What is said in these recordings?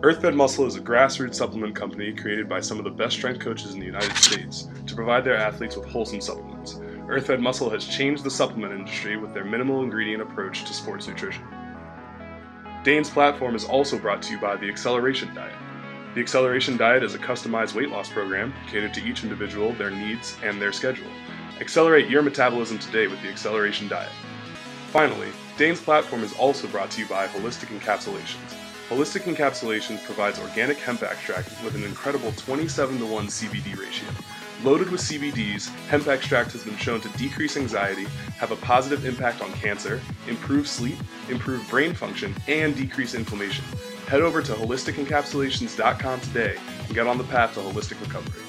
Earthfed Muscle is a grassroots supplement company created by some of the best strength coaches in the United States to provide their athletes with wholesome supplements. Earthfed Muscle has changed the supplement industry with their minimal ingredient approach to sports nutrition. Dane's platform is also brought to you by the Acceleration Diet. The Acceleration Diet is a customized weight loss program catered to each individual, their needs, and their schedule. Accelerate your metabolism today with the Acceleration Diet. Finally, Dane's platform is also brought to you by Holistic Encapsulations. Holistic Encapsulations provides organic hemp extract with an incredible 27 to 1 CBD ratio. Loaded with CBDs, hemp extract has been shown to decrease anxiety, have a positive impact on cancer, improve sleep, improve brain function, and decrease inflammation. Head over to holisticencapsulations.com today and get on the path to holistic recovery.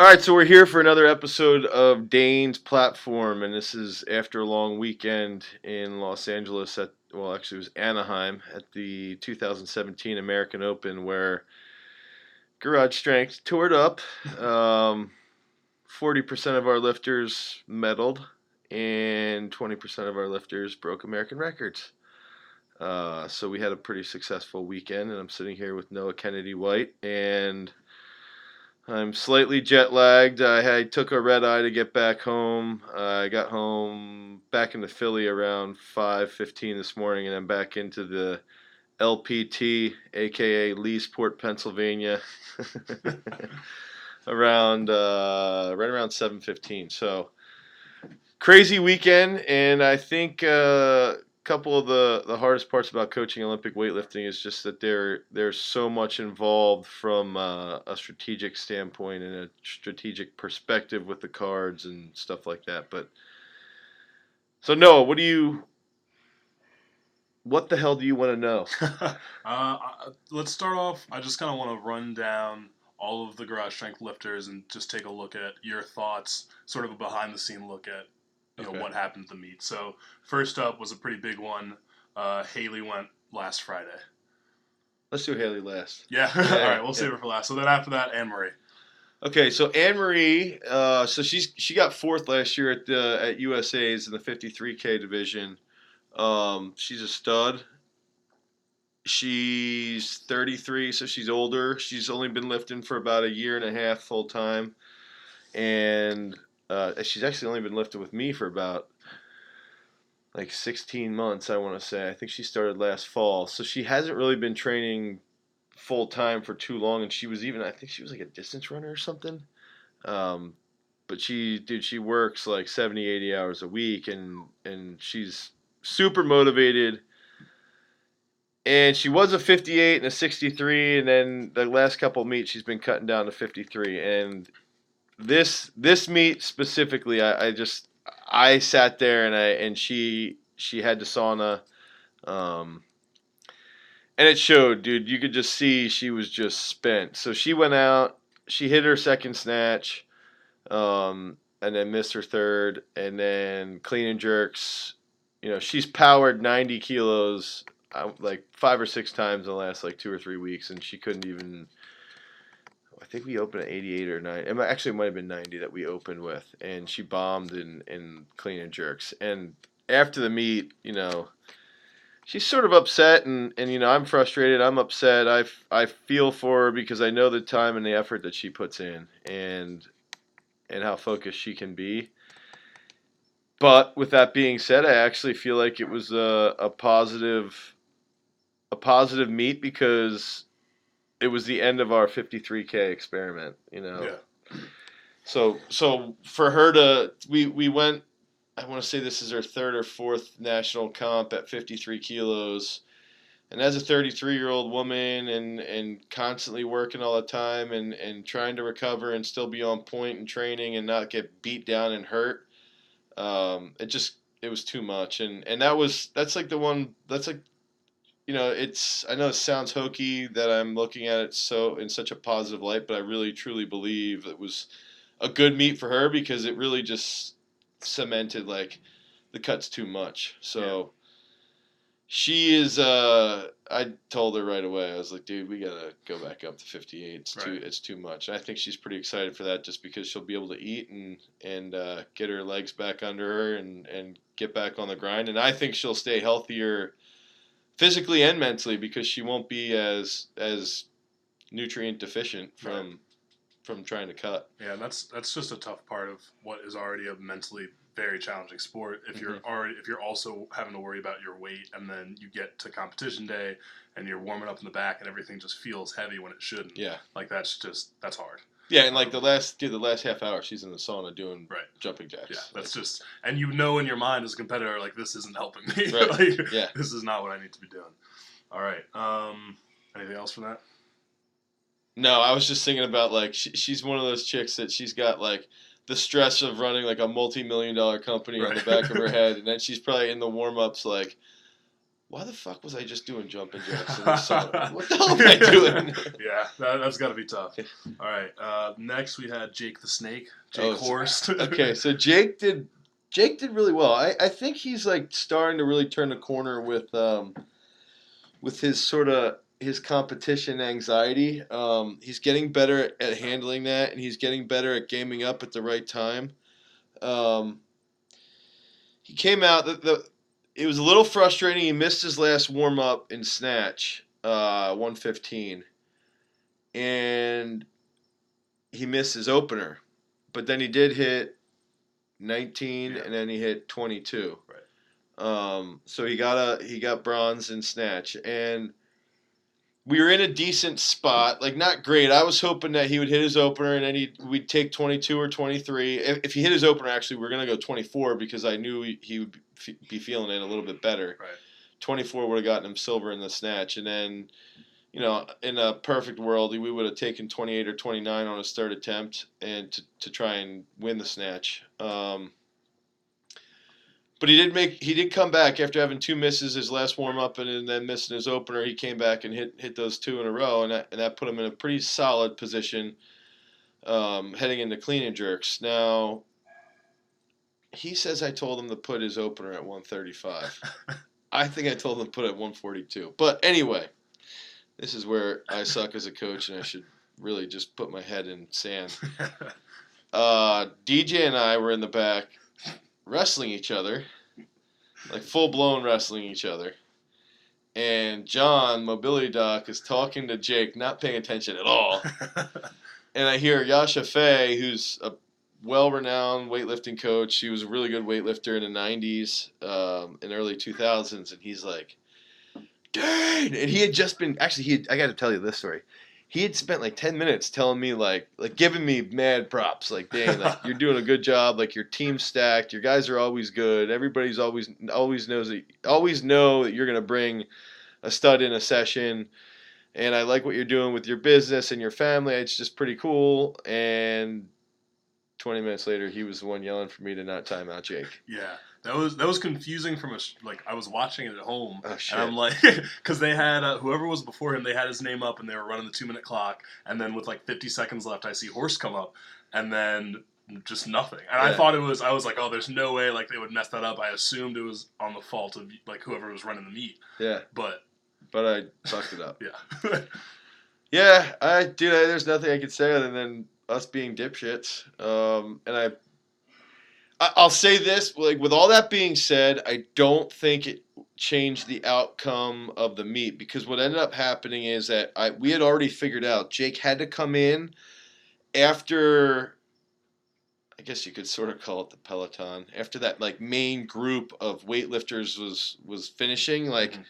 All right, so we're here for another episode of Dane's Platform, and this is after a long weekend in Los Angeles at well, actually, it was Anaheim at the 2017 American Open where Garage Strength toured up. Um, 40% of our lifters medaled, and 20% of our lifters broke American records. Uh, so we had a pretty successful weekend, and I'm sitting here with Noah Kennedy White, and I'm slightly jet lagged. I, took a red eye to get back home. Uh, I got home back into Philly around 5:15 this morning, and I'm back into the LPT, aka Leesport, Pennsylvania, around uh, right around 7:15. So crazy weekend, and I think uh, couple of the, the hardest parts about coaching Olympic weightlifting is just that there there's so much involved from uh, a strategic standpoint and a strategic perspective with the cards and stuff like that. But so Noah, what do you what the hell do you want to know? uh, let's start off. I just kind of want to run down all of the garage strength lifters and just take a look at your thoughts, sort of a behind the scene look at you know what happened to the meet. So first up was a pretty big one. Uh, Haley went last Friday. Let's do Haley last. Yeah. yeah All right, we'll yeah. save her for last. So then after that, Anne Marie. Okay, so Anne Marie, uh, so she's she got fourth last year at the at USA's in the 53k division. Um, she's a stud. She's 33, so she's older. She's only been lifting for about a year and a half full time, and uh, she's actually only been lifted with me for about like 16 months, I want to say. I think she started last fall. So she hasn't really been training full time for too long. And she was even, I think she was like a distance runner or something. Um, but she, dude, she works like 70, 80 hours a week and, and she's super motivated. And she was a 58 and a 63. And then the last couple meets, she's been cutting down to 53. And this this meet specifically, I, I just I sat there and I and she she had the sauna, um, and it showed, dude. You could just see she was just spent. So she went out, she hit her second snatch, um, and then missed her third, and then clean and jerks. You know, she's powered ninety kilos uh, like five or six times in the last like two or three weeks, and she couldn't even I think we opened at 88 or 9. It actually, it might have been 90 that we opened with. And she bombed in, in clean and jerks. And after the meet, you know, she's sort of upset. And, and you know, I'm frustrated. I'm upset. I, I feel for her because I know the time and the effort that she puts in and, and how focused she can be. But with that being said, I actually feel like it was a, a positive a positive meet because it was the end of our 53k experiment, you know. Yeah. So so for her to we we went I want to say this is her third or fourth national comp at 53 kilos. And as a 33 year old woman and, and constantly working all the time and, and trying to recover and still be on and training and not get beat down and hurt, um, it just it was too much. And and that was that's like the one that's like you know, it's I know it sounds hokey that I'm looking at it so in such a positive light, but I really truly believe it was a good meet for her because it really just cemented like the cut's too much. So yeah. she is uh I told her right away. I was like, dude, we got to go back up to 58. It's right. too it's too much. And I think she's pretty excited for that just because she'll be able to eat and and uh, get her legs back under her and and get back on the grind and I think she'll stay healthier physically and mentally because she won't be as as nutrient deficient from from trying to cut. Yeah, that's that's just a tough part of what is already a mentally very challenging sport. If you're mm-hmm. already if you're also having to worry about your weight, and then you get to competition day and you're warming up in the back, and everything just feels heavy when it shouldn't. Yeah. Like that's just that's hard. Yeah, and like the last dude, the last half hour, she's in the sauna doing Right. jumping jacks. Yeah, that's just and you know in your mind as a competitor, like this isn't helping me. Right. like, Yeah. This is not what I need to be doing. All right. Um. Anything else from that? No, I was just thinking about like she, she's one of those chicks that she's got like the stress of running like a multi-million dollar company on the back of her head, and then she's probably in the warm-ups like, "Why the fuck was I just doing jumping jacks in the sauna? What the hell am I doing?" Yeah, that, that's got to be tough. All right. Uh, next we had Jake the Snake, Jake Oh, Horst. okay, so Jake did Jake did really well. I, I think he's like starting to really turn the corner with um with his sort of his competition anxiety. Um, he's getting better at handling that, and he's getting better at gaming up at the right time. Um, he came out the, the it was a little frustrating. He missed his last warm up in snatch, uh, one fifteen, and he missed his opener, but then he did hit nineteen, Yeah. and then he hit twenty two. Right. Um, so he got a he got bronze in snatch, and we were in a decent spot, like not great. I was hoping that he would hit his opener, and then he we'd take twenty two or twenty three. If, if he hit his opener, actually, we are gonna go twenty four because I knew he, he would be, feeling it a little bit better. Right. Twenty four would have gotten him silver in the snatch, and then. You know, in a perfect world, we would have taken 28 or 29 on his third attempt and to, to try and win the snatch. Um, but he did make he did come back after having two misses his last warm up and then missing his opener. He came back and hit hit those two in a row, and that, and that put him in a pretty solid position um, heading into clean and jerks. Now he says I told him to put his opener at 135. I think I told him to put it at 142. But anyway, this is where I suck as a coach, and I should really just put my head in sand. Uh, DJ and I were in the back wrestling each other, like full blown wrestling each other. And John, Mobility Doc, is talking to Jake, not paying attention at all. And I hear Yasha Fay, who's a well renowned weightlifting coach. He was a really good weightlifter in the 90s um, and early 2000s. And he's like, Dane! And he had just been, actually, he had, I got to tell you this story he had spent like 10 minutes telling me like like giving me mad props like dang like you're doing a good job like your team's stacked your guys are always good everybody's always always knows that always know that you're going to bring a stud in a session and i like what you're doing with your business and your family it's just pretty cool and 20 minutes later he was the one yelling for me to not time out jake. Yeah, that was that was confusing from a like I was watching it at home. oh shit And I'm like, because they had uh, whoever was before him, they had his name up, and they were running the two minute clock. And then with like 50 seconds left, I see Horst come up, and then just nothing. And I thought it was, I was like, oh, there's no way like they would mess that up. I assumed it was on the fault of like whoever was running the meet, yeah but but i fucked it up yeah, Yeah, I dude, I, there's nothing I could say other than us being dipshits. Um, and I, I'll say this: like with all that being said, I don't think it changed the outcome of the meet because what ended up happening is that I we had already figured out Jake had to come in after. I guess you could sort of call it the peloton after that like main group of weightlifters was was finishing like Mhm.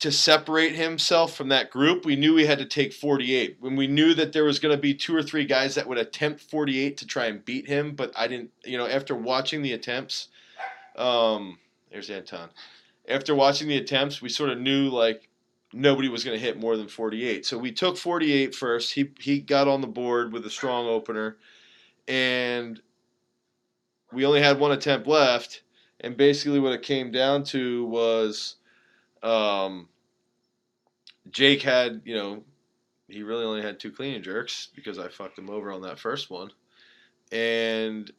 To separate himself from that group, we knew we had to take 48. When we knew that there was going to be two or three guys that would attempt 48 to try and beat him, but I didn't, you know, after watching the attempts, um, there's Anton. After watching the attempts, we sort of knew like nobody was going to hit more than 48. So we took 48 first. He he got on the board with a strong opener, and we only had one attempt left. And basically, what it came down to was um, Jake had, you know, he really only had two clean and jerks because I fucked him over on that first one. And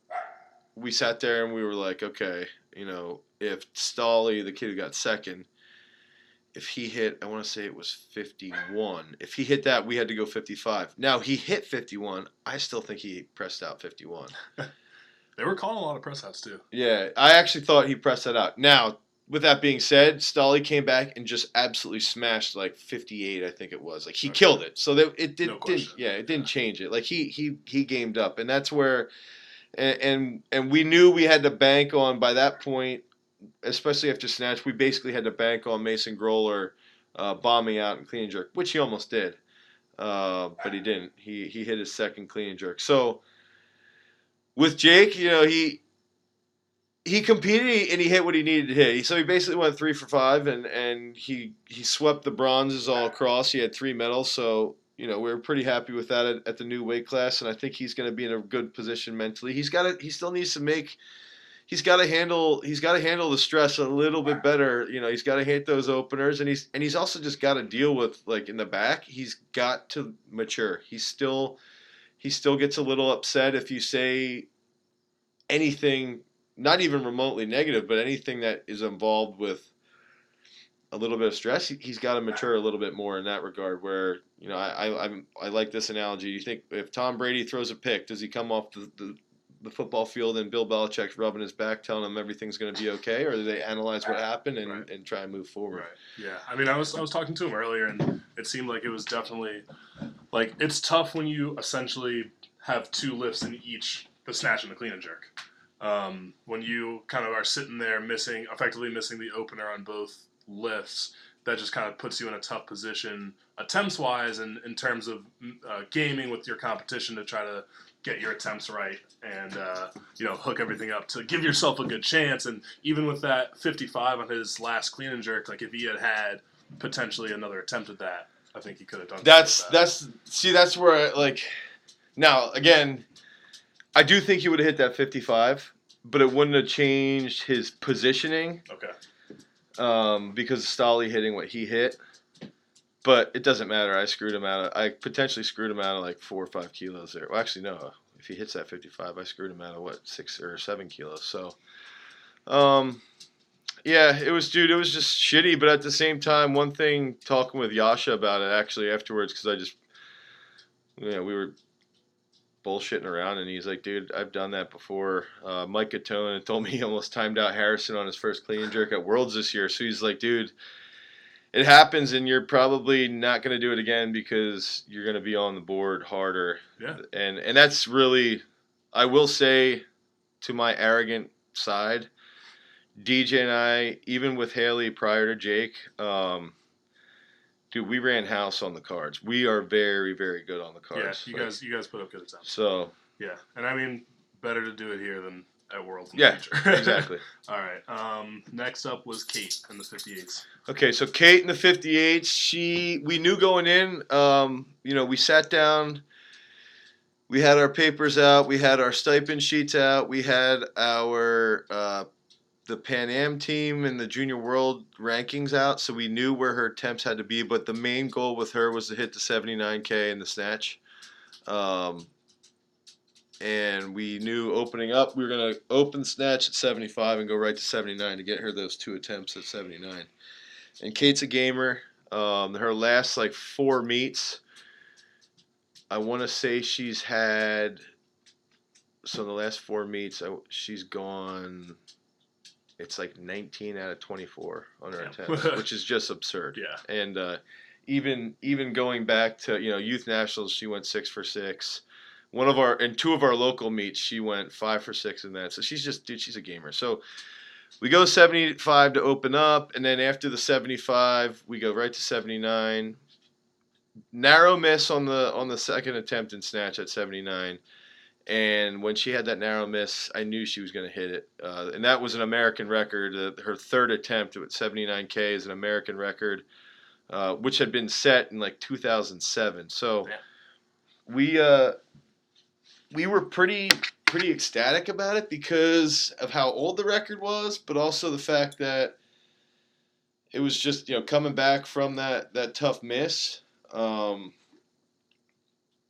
we sat there and we were like, okay, you know, if Stolly, the kid who got second, if he hit, I want to say it was 51. If he hit that, we had to go 55. Now, he hit 51. I still think he pressed out 51. they were calling a lot of press outs too. Yeah, I actually thought he pressed that out. Now, with that being said, Stolly came back and just absolutely smashed like 58, I think it was. Like he Okay. killed it. So that it did, No didn't, yeah, it didn't change it. Like he he he gamed up, and that's where, and, and and we knew we had to bank on by that point, especially after snatch, we basically had to bank on Mason Groller uh, bombing out and clean and jerk, which he almost did, uh, but he didn't. He he hit his second clean and jerk. So with Jake, you know he he competed and he hit what he needed to hit. So he basically went three for five, and and he he swept the bronzes all across. He had three medals, so you know we are pretty happy with that at, at the new weight class, and I think he's going to be in a good position mentally. He's got to he still needs to make. He's got to handle. He's got to handle the stress a little bit better. You know, he's got to hit those openers, and he's and he's also just got to deal with like in the back. He's got to mature. He's still, he still gets a little upset if you say anything not even remotely negative, but anything that is involved with a little bit of stress, he, he's got to mature a little bit more in that regard. Where you know, I I, I'm, I like this analogy. You think if Tom Brady throws a pick, does he come off the, the the football field and Bill Belichick's rubbing his back, telling him everything's going to be okay, or do they analyze what happened and, Right. and try and move forward? Right. Yeah. I mean, I was I was talking to him earlier, and it seemed like it was definitely like it's tough when you essentially have two lifts in each the snatch and the clean and jerk. Um, when you kind of are sitting there missing, effectively missing the opener on both lifts, that just kind of puts you in a tough position attempts wise, and in terms of uh, gaming with your competition to try to get your attempts right and uh, you know hook everything up to give yourself a good chance. And even with that 55 on his last clean and jerk, like if he had had potentially another attempt at that, I think he could have done. That's that. that's see that's where like now again, I do think he would have hit that 55, but it wouldn't have changed his positioning okay. um, because of Stolly hitting what he hit. But it doesn't matter. I screwed him out. Of, I potentially screwed him out of like four or five kilos there. Well, actually, no. If he hits that 55, I screwed him out of what six or seven kilos. So, um, yeah, it was, dude. It was just shitty. But at the same time, one thing talking with Yasha about it actually afterwards because I just, know, we were bullshitting around and he's like, dude, I've done that before. Uh, Mike Gattone had told me he almost timed out Harrison on his first clean and jerk at Worlds this year. So he's like, dude, it happens and you're probably not going to do it again because you're going to be on the board harder. Yeah. And and that's really, I will say, to my arrogant side, DJ and I, even with Haley prior to Jake, um, dude, we ran house on the cards. We are very, very good on the cards. Yeah, you Like, guys, you guys put up good attempts. So Yeah, and I mean, better to do it here than at Worlds. Yeah, the future. exactly. All right. Um, next up was Kate in the 58s. Okay, so Kate in the 58s. she we knew going in, um, you know, we sat down, we had our papers out, we had our stipend sheets out, we had our uh, the Pan Am team and the Junior World rankings out, so we knew where her attempts had to be. But the main goal with her was to hit the 79k in the snatch. Um, and we knew opening up, we were going to open snatch at 75 and go right to 79 to get her those two attempts at 79 and Kate's a gamer. Um, her last like four meets, I want to say she's had. So the last four meets, I, she's gone. It's like 19 out of 24 on her Yeah. attempts, which is just absurd. Yeah. And uh, even even going back to you know youth nationals, she went six for six. One of our and two of our local meets, she went five for six in that. So she's just dude, she's a gamer. So we go 75 to open up, and then after the 75, we go right to 79. Narrow miss on the on the second attempt in snatch at 79. And when she had that narrow miss, I knew she was going to hit it. Uh, and that was an American record. Uh, her third attempt at 79K is an American record, uh, which had been set in like 2007. So Yeah. we uh, we were pretty pretty ecstatic about it because of how old the record was, but also the fact that it was just you know coming back from that that tough miss. Um,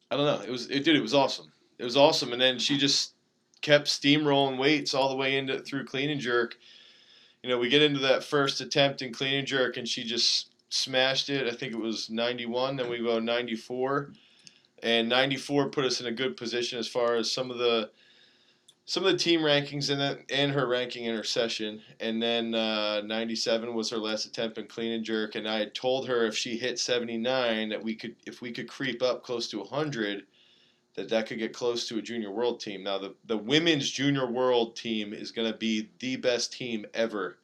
I don't know. It was it did. It was awesome. It was awesome, and then she just kept steamrolling weights all the way into through clean and jerk. You know, we get into that first attempt in clean and jerk, and she just smashed it. I think it was 91. Then we go 94, and 94 put us in a good position as far as some of the some of the team rankings in it and her ranking in her session. And then uh, 97 was her last attempt in clean and jerk. And I had told her if she hit 79 that we could, if we could creep up close to 100, that that could get close to a junior world team. Now the the women's junior world team is going to be the best team ever.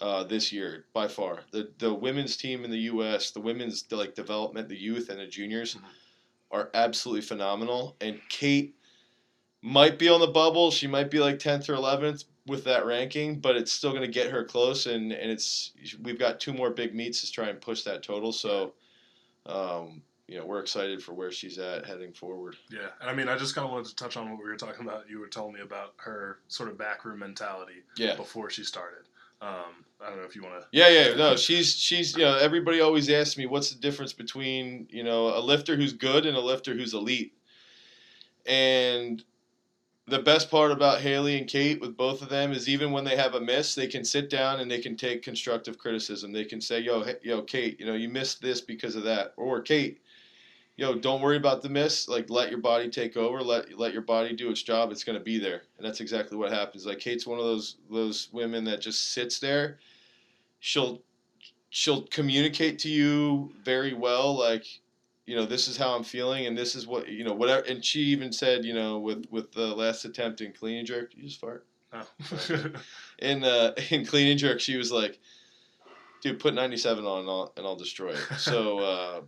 Uh, this year by far the the women's team in the U.S. the women's like development the youth and the juniors Mhm. are absolutely phenomenal and Kate might be on the bubble. She might be like tenth or eleventh with that ranking, but it's still going to get her close. And and it's we've got two more big meets to try and push that total. So, um, you know, we're excited for where she's at heading forward. Yeah, and I mean, I just kind of wanted to touch on what we were talking about. You were telling me about her sort of backroom mentality Yeah. before she started. Um, I don't know if you want to. Yeah, yeah, no, she's she's you know everybody always asks me what's the difference between you know a lifter who's good and a lifter who's elite, and the best part about Haley and Kate with both of them is even when they have a miss, they can sit down and they can take constructive criticism. They can say, "Yo, yo, Kate, you know you missed this because of that," or Kate, yo, don't worry about the miss. Like let your body take over. Let let your body do its job. It's gonna be there, and that's exactly what happens. Like Kate's one of those those women that just sits there. She'll she'll communicate to you very well. Like you know, this is how I'm feeling, and this is what you know, whatever. And she even said, you know, with with the last attempt in clean and jerk, you just fart. No. In uh, in clean and jerk, she was like, "Dude, put 97 on, and I'll, and I'll destroy it." So uh,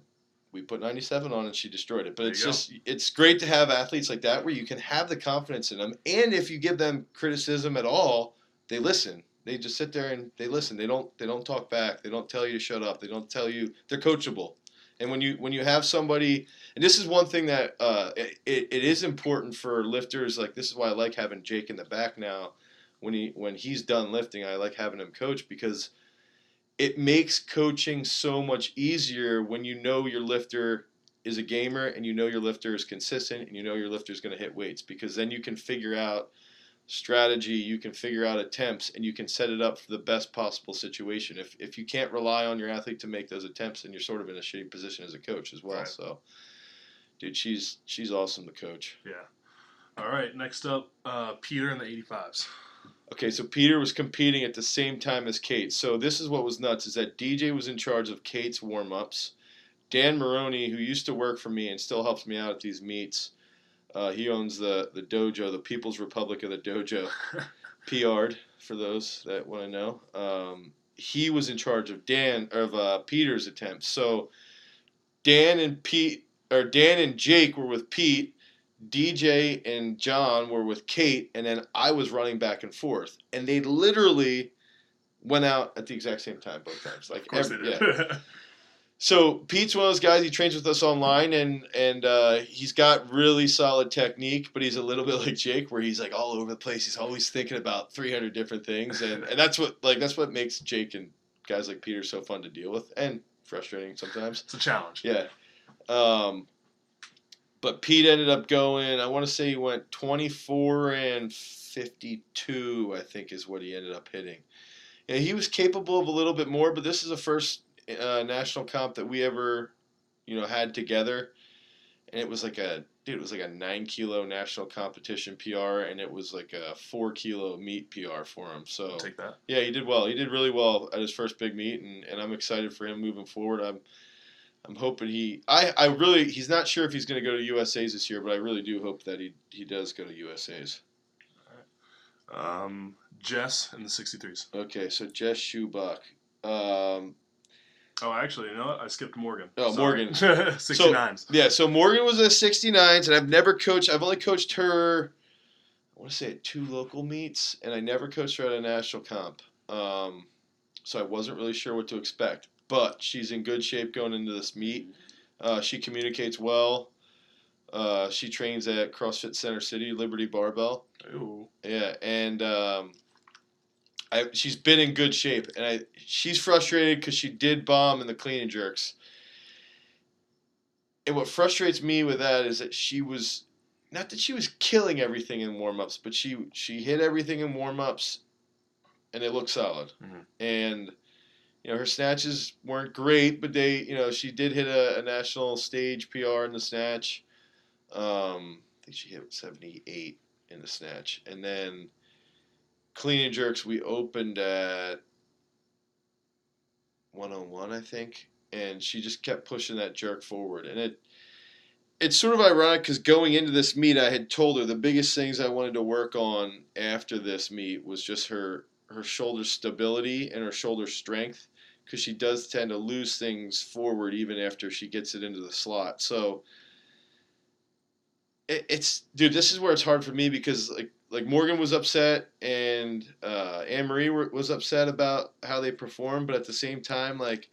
we put 97 on, and she destroyed it. But There it's you go. just it's great to have athletes like that where you can have the confidence in them, and if you give them criticism at all, they listen. They just sit there and they listen. They don't they don't talk back. They don't tell you to shut up. They don't tell you they're coachable. And when you when you have somebody, and this is one thing that uh, it, it, it is important for lifters. Like this is why I like having Jake in the back now. When he when he's done lifting, I like having him coach because it makes coaching so much easier when you know your lifter is a gamer and you know your lifter is consistent and you know your lifter is going to hit weights because then you can figure out strategy, you can figure out attempts, and you can set it up for the best possible situation. If, if you can't rely on your athlete to make those attempts, then you're sort of in a shitty position as a coach as well. Right. So, dude, she's she's awesome to coach. yeah. All right. Next up, uh, Peter and the 85s. Okay, so Peter was competing at the same time as Kate. So this is what was nuts: is that DJ was in charge of Kate's warm ups. Dan Maroney, who used to work for me and still helps me out at these meets, uh, he owns the the dojo, the People's Republic of the Dojo, PR'd for those that want to know. Um, he was in charge of Dan of uh, Peter's attempts. So Dan and Pete or Dan and Jake were with Pete. DJ and John were with Kate, and then I was running back and forth, and they literally went out at the exact same time both times. Like Of course every- they did. so Pete's one of those guys. He trains with us online, and and uh, he's got really solid technique. But he's a little bit like Jake, where he's like all over the place. He's always thinking about 300 different things, and and that's what like that's what makes Jake and guys like Peter so fun to deal with and frustrating sometimes. it's a challenge. Yeah. Um, but Pete ended up going. I want to say he went 24 and 52. I think is what he ended up hitting. And he was capable of a little bit more, but this is the first uh, national comp that we ever, you know, had together, and it was like a dude. It was like a nine kilo national competition PR, and it was like a four kilo meet PR for him. So I'll take that. yeah, he did well. He did really well at his first big meet, and, and I'm excited for him moving forward. I'm I'm hoping he. I, I really he's not sure if he's going to go to USA's this year, but I really do hope that he he does go to USA's. Um, Jess in the 63s. Okay, so Jess Schubach. Um, Oh, actually, you know what? I skipped Morgan. Oh, Sorry. Morgan. 69s. yeah, so Morgan was a 69s, and I've never coached. I've only coached her. I want to say at two local meets, and I never coached her at a national comp. Um, so I wasn't really sure what to expect. But she's in good shape going into this meet. Uh, she communicates well. Uh, she trains at CrossFit Center City, Liberty Barbell. Ooh. Yeah, and um, I she's been in good shape, and I she's frustrated because she did bomb in the clean and jerks. And what frustrates me with that is that she was not that she was killing everything in warm ups, but she she hit everything in warm ups, and it looked solid. Mhm. And you know her snatches weren't great, but they you know she did hit a, a national stage PR in the snatch. Um, I think she hit seventy eight in the snatch, and then clean and jerks we opened at 101, I think, and she just kept pushing that jerk forward, and it. It's sort of ironic because going into this meet, I had told her the biggest things I wanted to work on after this meet was just her her shoulder stability and her shoulder strength because she does tend to lose things forward even after she gets it into the slot. So it, it's dude, this is where it's hard for me because like like Morgan was upset and uh, Anne Marie was upset about how they performed, but at the same time, like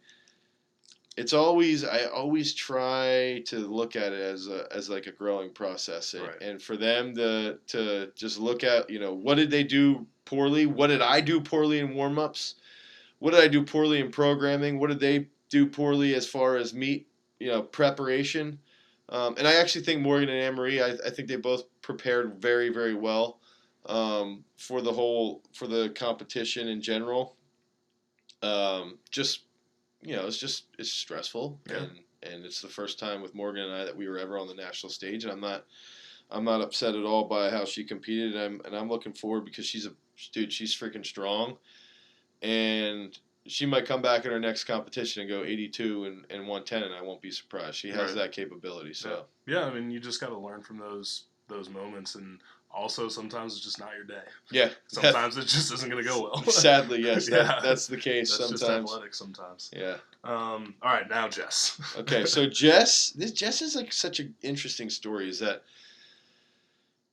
it's always I always try to look at it as a, as like a growing process, and, Right. and for them to to just look at you know what did they do poorly, what did I do poorly in warm ups, what did I do poorly in programming, what did they do poorly as far as meet you know preparation, um, and I actually think Morgan and Anne Marie I, I think they both prepared very very well um, for the whole for the competition in general. Um, just you know, it's just it's stressful, Yeah. and and it's the first time with Morgan and I that we were ever on the national stage, and I'm not I'm not upset at all by how she competed, and I'm and I'm looking forward because she's a dude, she's freaking strong, and she might come back in her next competition and go 82 and, and 110, and I won't be surprised. She has Right. that capability, so. Yeah, I mean, you just got to learn from those those moments, and also sometimes it's just not your day. Yeah, Sometimes it just isn't going to go well. sadly, yes, that, Yeah. that's the case That's just sometimes. athletics sometimes. Yeah. Um, all right, now Jess. Okay, so Jess, this Jess is like such an interesting story. Is that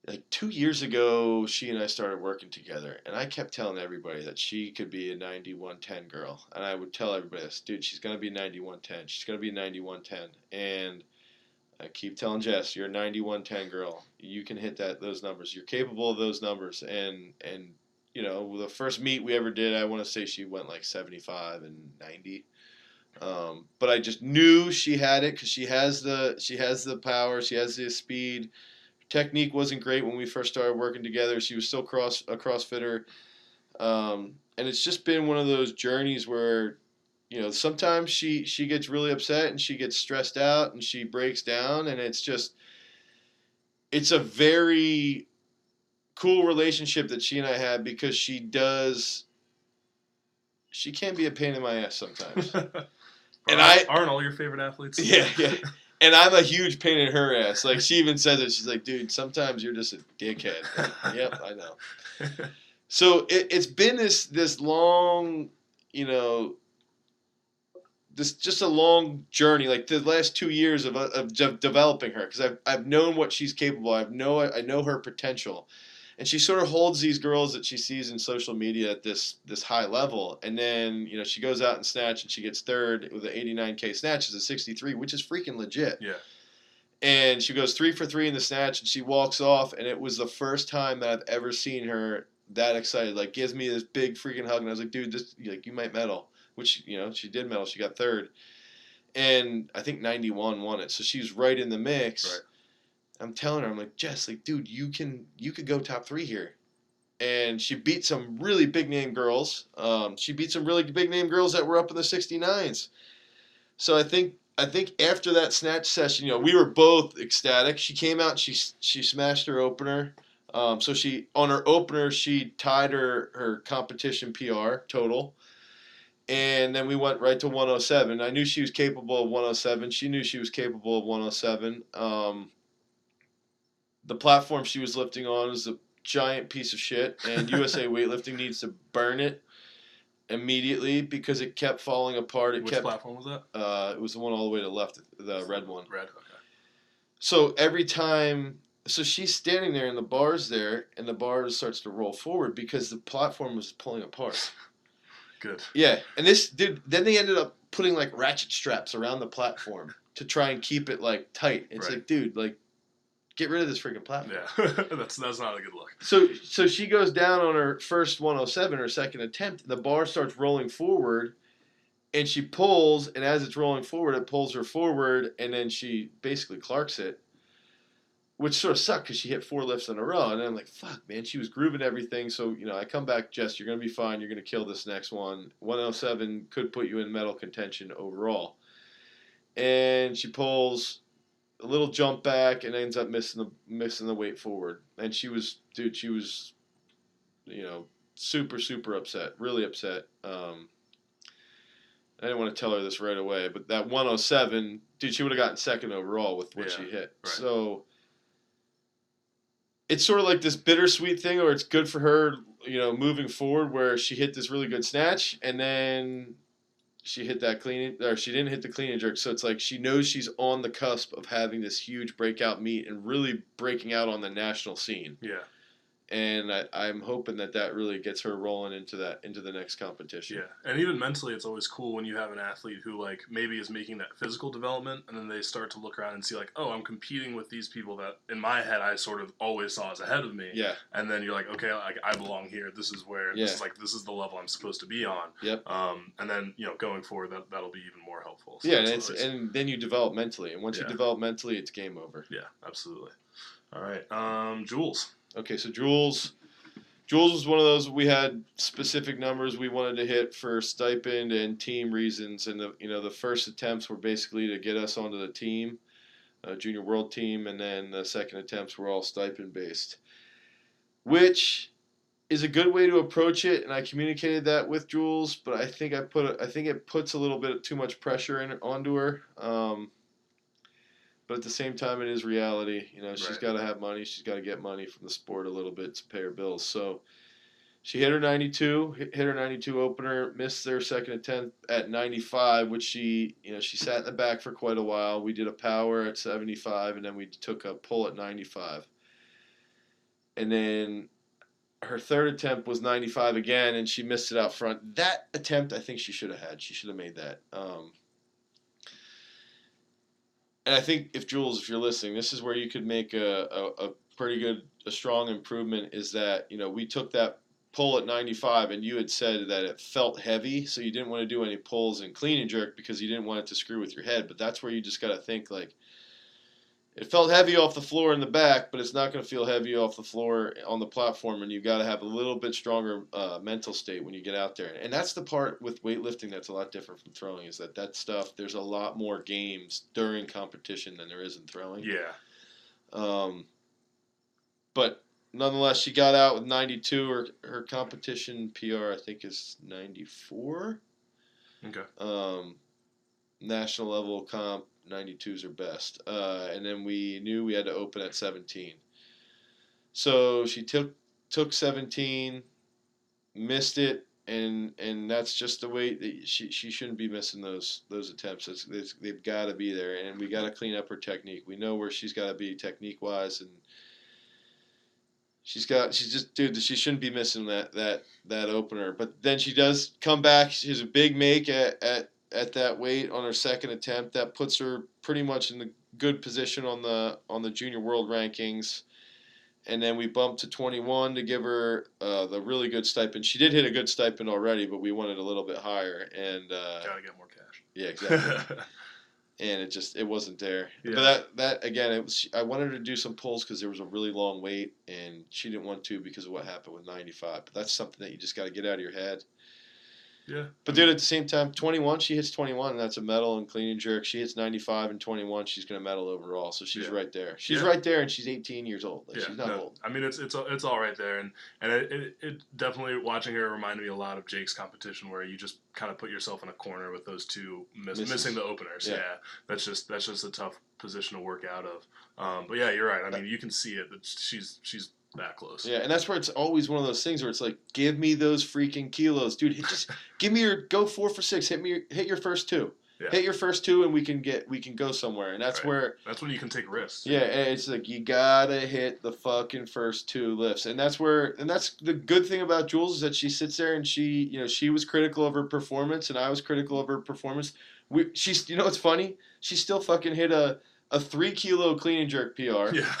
like two years ago, she and I started working together, and I kept telling everybody that she could be a 9110 girl, and I would tell everybody this, dude, she's gonna be 9110. She's gonna be 9110, and I keep telling Jess, you're a 9110 girl. You can hit that those numbers. You're capable of those numbers, and and you know the first meet we ever did, I want to say she went like 75 and 90. Um, but I just knew she had it because she has the she has the power, she has the speed. Technique wasn't great when we first started working together. She was still cross a CrossFitter, um, and it's just been one of those journeys where, you know, sometimes she she gets really upset and she gets stressed out and she breaks down, and it's just, it's a very cool relationship that she and I have because she does. She can be a pain in my ass sometimes. and I- aren't all your favorite athletes? Yeah, yeah. And I'm a huge pain in her ass. Like she even says it. She's like, "Dude, sometimes you're just a dickhead." yep, I know. So it, it's been this this long, you know, this just a long journey. Like the last two years of of de- developing her, because I've I've known what she's capable. I've know I know her potential, and she sort of holds these girls that she sees in social media at this this high level, and then you know she goes out and snatch and she gets third with an 89k snatch is a 63, which is freaking legit. Yeah. and she goes three for three in the snatch and she walks off and it was the first time that i've ever seen her that excited like gives me this big freaking hug. And i was like dude this like you might medal which you know she did medal she got third. And i think 91 won it. So she's right in the mix. Right. I'm telling her i'm like jess like dude you can you could go top three here and she beat some really big name girls um, she beat some really big name girls that were up in the 69s so i think I think after that snatch session, you know, we were both ecstatic. She came out, she she smashed her opener. Um, so she on her opener, she tied her her competition PR total, and then we went right to 107. I knew she was capable of 107. She knew she was capable of 107. Um, the platform she was lifting on was a giant piece of shit, and USA Weightlifting needs to burn it immediately because it kept falling apart. It Which kept platform was that? uh, it was the one all the way to the left, the red one. Red. Okay. So every time, so she's standing there and the bar's there, and the bar starts to roll forward because the platform was pulling apart. Good. Yeah, and this dude. Then they ended up putting like ratchet straps around the platform to try and keep it like tight. It's Right. like, dude, like, get rid of this freaking platform. Yeah. that's that's not a good look. So so she goes down on her first 107, her second attempt. The bar starts rolling forward, and she pulls, and as it's rolling forward, it pulls her forward, and then she basically clarks it, which sort of sucked because she hit four lifts in a row, and I'm like, fuck, man, she was grooving everything. So you know, I come back, Jess, you're gonna be fine. You're gonna kill this next one. 107 could put you in medal contention overall, and she pulls a little jump back and ends up missing the missing the weight forward. And she was, dude, she was, you know, super super upset, really upset. Um, I didn't want to tell her this right away, but that 107, dude, she would have gotten second overall with what Yeah, she hit. right. So it's sort of like this bittersweet thing, or it's good for her, you know, moving forward, where she hit this really good snatch, and then she hit that clean, or she didn't hit the clean and jerk. So it's like she knows she's on the cusp of having this huge breakout meet and really breaking out on the national scene Yeah, and I, I'm hoping that that really gets her rolling into that into the next competition. yeah, and even mentally, it's always cool when you have an athlete who like maybe is making that physical development, and then they start to look around and see like, oh, I'm competing with these people that in my head I sort of always saw as ahead of me. Yeah, and then you're like, okay, like I belong here. This is where Yeah. this is like this is the level I'm supposed to be on. Yep. Um, and then you know going forward, that that'll be even more helpful. So yeah, and it's always- and then you develop mentally, and once Yeah. you develop mentally, it's game over. yeah, absolutely. All right, um, Jules. Okay, so Jules, Jules was one of those we had specific numbers we wanted to hit for stipend and team reasons, and the you know the first attempts were basically to get us onto the team, uh, junior world team, and then the second attempts were all stipend based, which is a good way to approach it, and I communicated that with Jules, but I think I put I think it puts a little bit too much pressure in onto her. Um, but at the same time, it is reality. You know, she's Right. got to have money. She's got to get money from the sport a little bit to pay her bills. So she hit her 92, hit, hit her 92 opener, missed their second attempt at 95, which she, you know, she sat in the back for quite a while. We did a power at 75, and then we took a pull at 95. And then her third attempt was 95 again, and she missed it out front. That attempt, I think she should have had. She should have made that. Um, and I think if Jules, if you're listening, this is where you could make a, a, a pretty good, a strong improvement. Is that you know we took that pull at 95, and you had said that it felt heavy, so you didn't want to do any pulls and clean and jerk because you didn't want it to screw with your head. But that's where you just got to think like. It felt heavy off the floor in the back, but it's not going to feel heavy off the floor on the platform, and you've got to have a little bit stronger uh, mental state when you get out there. And that's the part with weightlifting that's a lot different from throwing. Is that that stuff? There's a lot more games during competition than there is in throwing. Yeah, Um, but nonetheless, she got out with 92. Her her competition PR I think is 94. okay, Um, national level comp 92s are best. Uh, and then we knew we had to open at 17. So she took took 17, missed it, and and that's just the way that she she shouldn't be missing those those attempts. It's, it's, they've got to be there, and we got to clean up her technique. We know where she's got to be technique wise, and she's got she's just dude. She shouldn't be missing that that that opener. But then she does come back. She has a big make at at at that weight on her second attempt. That puts her pretty much in the good position on the on the junior world rankings. And then we bumped to 21 to give her uh, the really good stipend. She did hit a good stipend already, but we wanted a little bit higher. And uh, gotta get more cash. yeah, exactly. and it just it wasn't there. Yeah. But that that again, it was. I wanted her to do some pulls because there was a really long wait, and she didn't want to because of what happened with 95. But that's something that you just got to get out of your head. Yeah, But dude, at the same time, 21, she hits 21, and that's a medal and clean and jerk. She hits 95 and 21, she's gonna medal overall. So she's Yeah. right there. She's Yeah. right there, and she's 18 years old. Like, yeah. she's not no, old. I mean, it's it's it's all right there, and and it, it, it definitely watching her reminded me a lot of Jake's competition, where you just kind of put yourself in a corner with those two miss, missing the openers. Yeah. Yeah. that's just that's just a tough position to work out of. Um, but yeah, you're right. I mean, you can see it she's she's that close. Yeah, and that's where it's always one of those things where it's like, give me those freaking kilos, dude. Hit, just give me your go four for six. Hit me, your, hit your first two. Yeah. Hit your first two, and we can get we can go somewhere. And that's Right. where That's when you can take risks. Yeah, and it's like you gotta hit the fucking first two lifts, and that's where, and that's the good thing about Jules is that she sits there and she, you know, she was critical of her performance, and I was critical of her performance. We, she's, you know, what's funny? She still fucking hit a a three kilo clean and jerk PR, Yeah.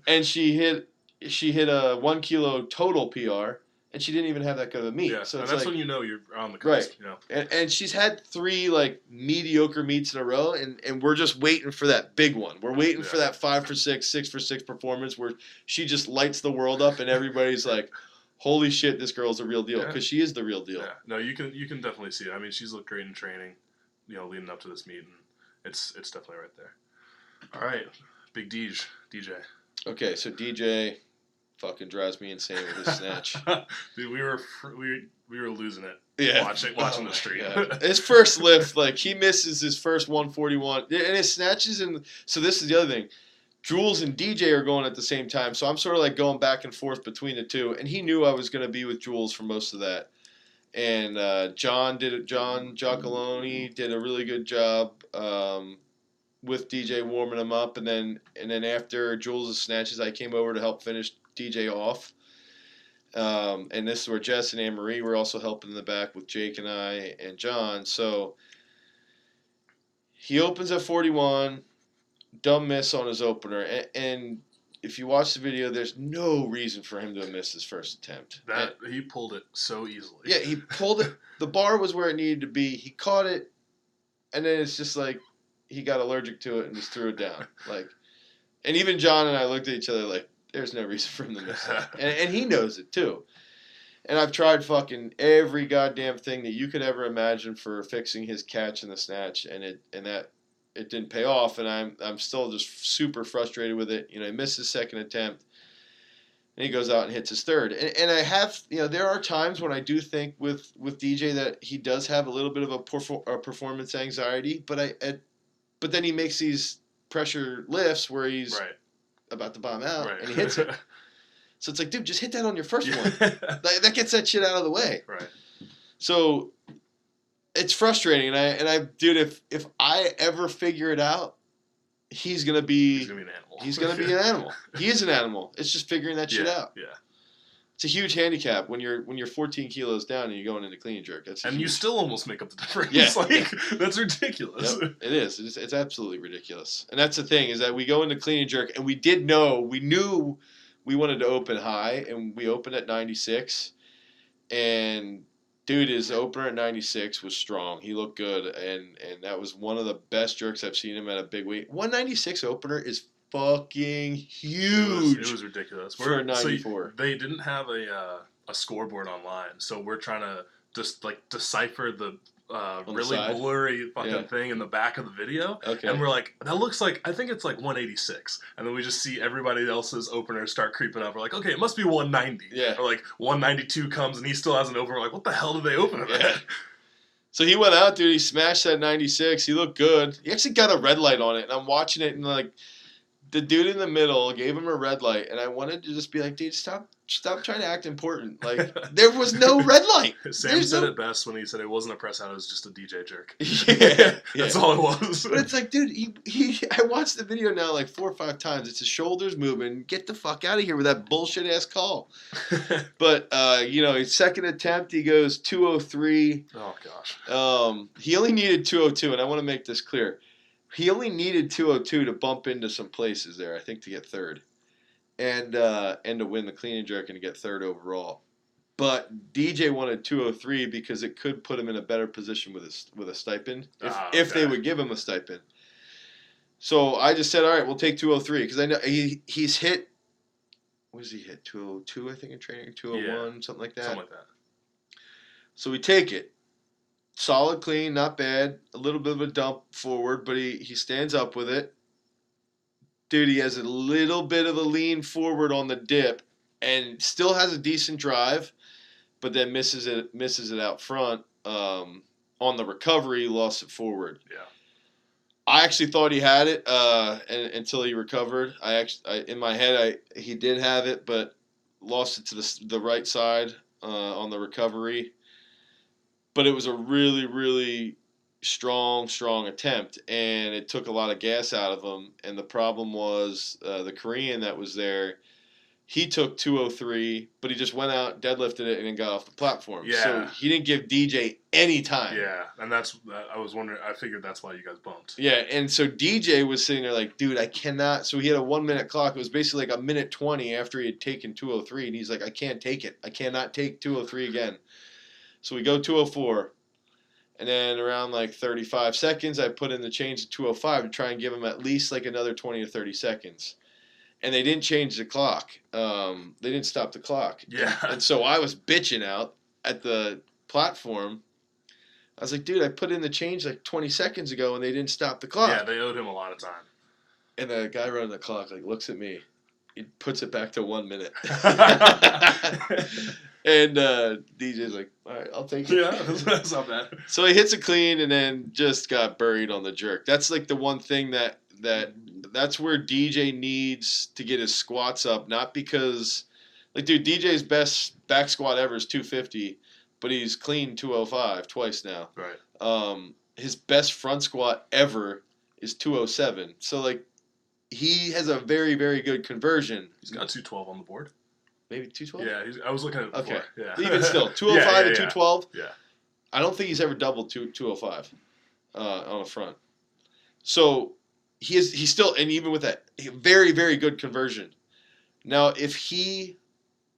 and she hit she hit a one kilo total PR, and she didn't even have that good of a meet. yeah. So and that's like, when you know you're on the Right. cusp. You know. and, and she's had three like mediocre meets in a row, and, and we're just waiting for that big one. We're waiting for that five for six, six for six performance where she just lights the world up, and everybody's like, "Holy shit, this girl's a real deal!" Yeah. Because she is the real deal. Yeah. No, you can you can definitely see it. I mean, she's looked great in training, you know, leading up to this meet, and it's it's definitely right there. All right, Big DJ. DJ. Okay, so DJ fucking drives me insane with his snatch. Dude, we were we we were losing it. Yeah. Watching watching Oh the my stream. His first lift, like he misses his first 141, and his snatches. And so this is the other thing. Jules and DJ are going at the same time, so I'm sort of like going back and forth between the two. And he knew I was going to be with Jules for most of that. And uh, John did it. John Giacalone did a really good job um, with DJ warming him up, and then and then after Jules' snatches, I came over to help finish DJ off. Um, and this is where Jess and Anne Marie were also helping in the back with Jake and I and John. So he opens at 41, dumb miss on his opener. And, and if you watch the video, there's no reason for him to have missed his first attempt. that he pulled it so easily. Yeah, he pulled it. The bar was where it needed to be. He caught it, and then it's just like he got allergic to it and just threw it down. Like, and even John and I looked at each other like, "There's no reason for him to miss that," and, and he knows it too. And I've tried fucking every goddamn thing that you could ever imagine for fixing his catch in the snatch, and it and that it didn't pay off. And I'm I'm still just super frustrated with it. You know, he missed his second attempt and he goes out and hits his third. And, and I have, you know, there are times when I do think with with DJ that he does have a little bit of a, perfor- a performance anxiety, but I, at, but then he makes these pressure lifts where he's Right. About to bomb out Right. and he hits it. So it's like, dude, just hit that on your first Yeah. one. That, that gets that shit out of the way. right. So it's frustrating, and I and I, dude, if if I ever figure it out, he's gonna be He's gonna be an animal. he's gonna be an animal. He is an animal. It's just figuring that shit yeah, out. Yeah. It's a huge handicap when you're when you're 14 kilos down and you're going into clean and jerk. That's And you still almost make up the difference. Yeah, like that's ridiculous. Yep, it is. It's, it's absolutely ridiculous. And that's the thing is that we go into clean and jerk, and we did know we knew we wanted to open high, and we opened at 96. And dude, his opener at 96 was strong. He looked good, and and that was one of the best jerks I've seen him at a big weight. 196 opener is fucking It was, huge it was ridiculous. We're- so 94. they didn't have a uh, a scoreboard online, so we're trying to just like decipher the uh, On the really blurry fucking Yeah. thing in the back of the video. okay. And we're like, that looks like I think it's like 186, and then we just see everybody else's openers start creeping up. We're like, okay, it must be 190. Yeah. Or like 192 comes and he still hasn't opened. We're like, what the hell did they open it Yeah. at? So he went out, dude. He smashed that 96. He looked good. He actually got a red light on it, and I'm watching it, and like the dude in the middle gave him a red light, and I wanted to just be like, dude, stop, stop trying to act important. Like there was no red light. Sam There's said no- it best when he said it wasn't a press out; it was just a DJ jerk. yeah, That's yeah. all it was. But it's like, dude, he, he I watched the video now like four or five times. It's his shoulders moving. Get the fuck out of here with that bullshit ass call. But uh, you know, his second attempt, he goes 203. oh gosh. Um, he only needed 202, and I want to make this clear. He only needed 202 to bump into some places there, I think, to get third, and uh, and to win the clean and jerk and to get third overall. But DJ wanted 203 because it could put him in a better position with his with a stipend if, Ah, if they would give him a stipend. So I just said, all right, we'll take 203 because I know he he's hit. What he hit? 202, I think, in training, 201, something like that. Something like that. So we take it. Solid, clean, not bad. A little bit of a dump forward, but he, he stands up with it. Dude, he has a little bit of a lean forward on the dip and still has a decent drive, but then misses it misses it out front. Um, on the recovery, he lost it forward. Yeah. I actually thought he had it uh, and, until he recovered. I actually, I, in my head, I he did have it, but lost it to the the right side uh, on the recovery. But it was a really, really strong, strong attempt, and it took a lot of gas out of him. And the problem was uh, the Korean that was there. He took 203, but he just went out, deadlifted it, and then got off the platform. Yeah. So he didn't give DJ any time. Yeah, and that's I was wondering. I figured that's why you guys bumped. Yeah, and so DJ was sitting there like, dude, I cannot. So he had a one minute clock. It was basically like a minute 20 after he had taken 203. And he's like, I can't take it. I cannot take 203 again. So we go 204. And then around like 35 seconds, I put in the change to 205 to try and give him at least like another 20 or 30 seconds. And they didn't change the clock. Um, they didn't stop the clock. Yeah. And so I was bitching out at the platform. I was like, dude, I put in the change like 20 seconds ago and they didn't stop the clock. Yeah, they owed him a lot of time. and the guy running the clock like looks at me. He puts it back to one minute. and uh, DJ's like, all right, I'll take it. yeah, that's, not bad. So he hits a clean and then just got buried on the jerk. That's like the one thing that that that's where DJ needs to get his squats up, not because like dude, DJ's best back squat ever is 250, but he's clean 205 twice now. Right. Um his best front squat ever is 207. So like he has a very very good conversion. He's got 212 on the board. Maybe 212? Yeah, I was looking at it Okay. before. Yeah. Even still, 205 yeah, and 212. Yeah. I don't think he's ever doubled two, 205 uh, on the front. So he is he's still and even with that very very good conversion. Now if he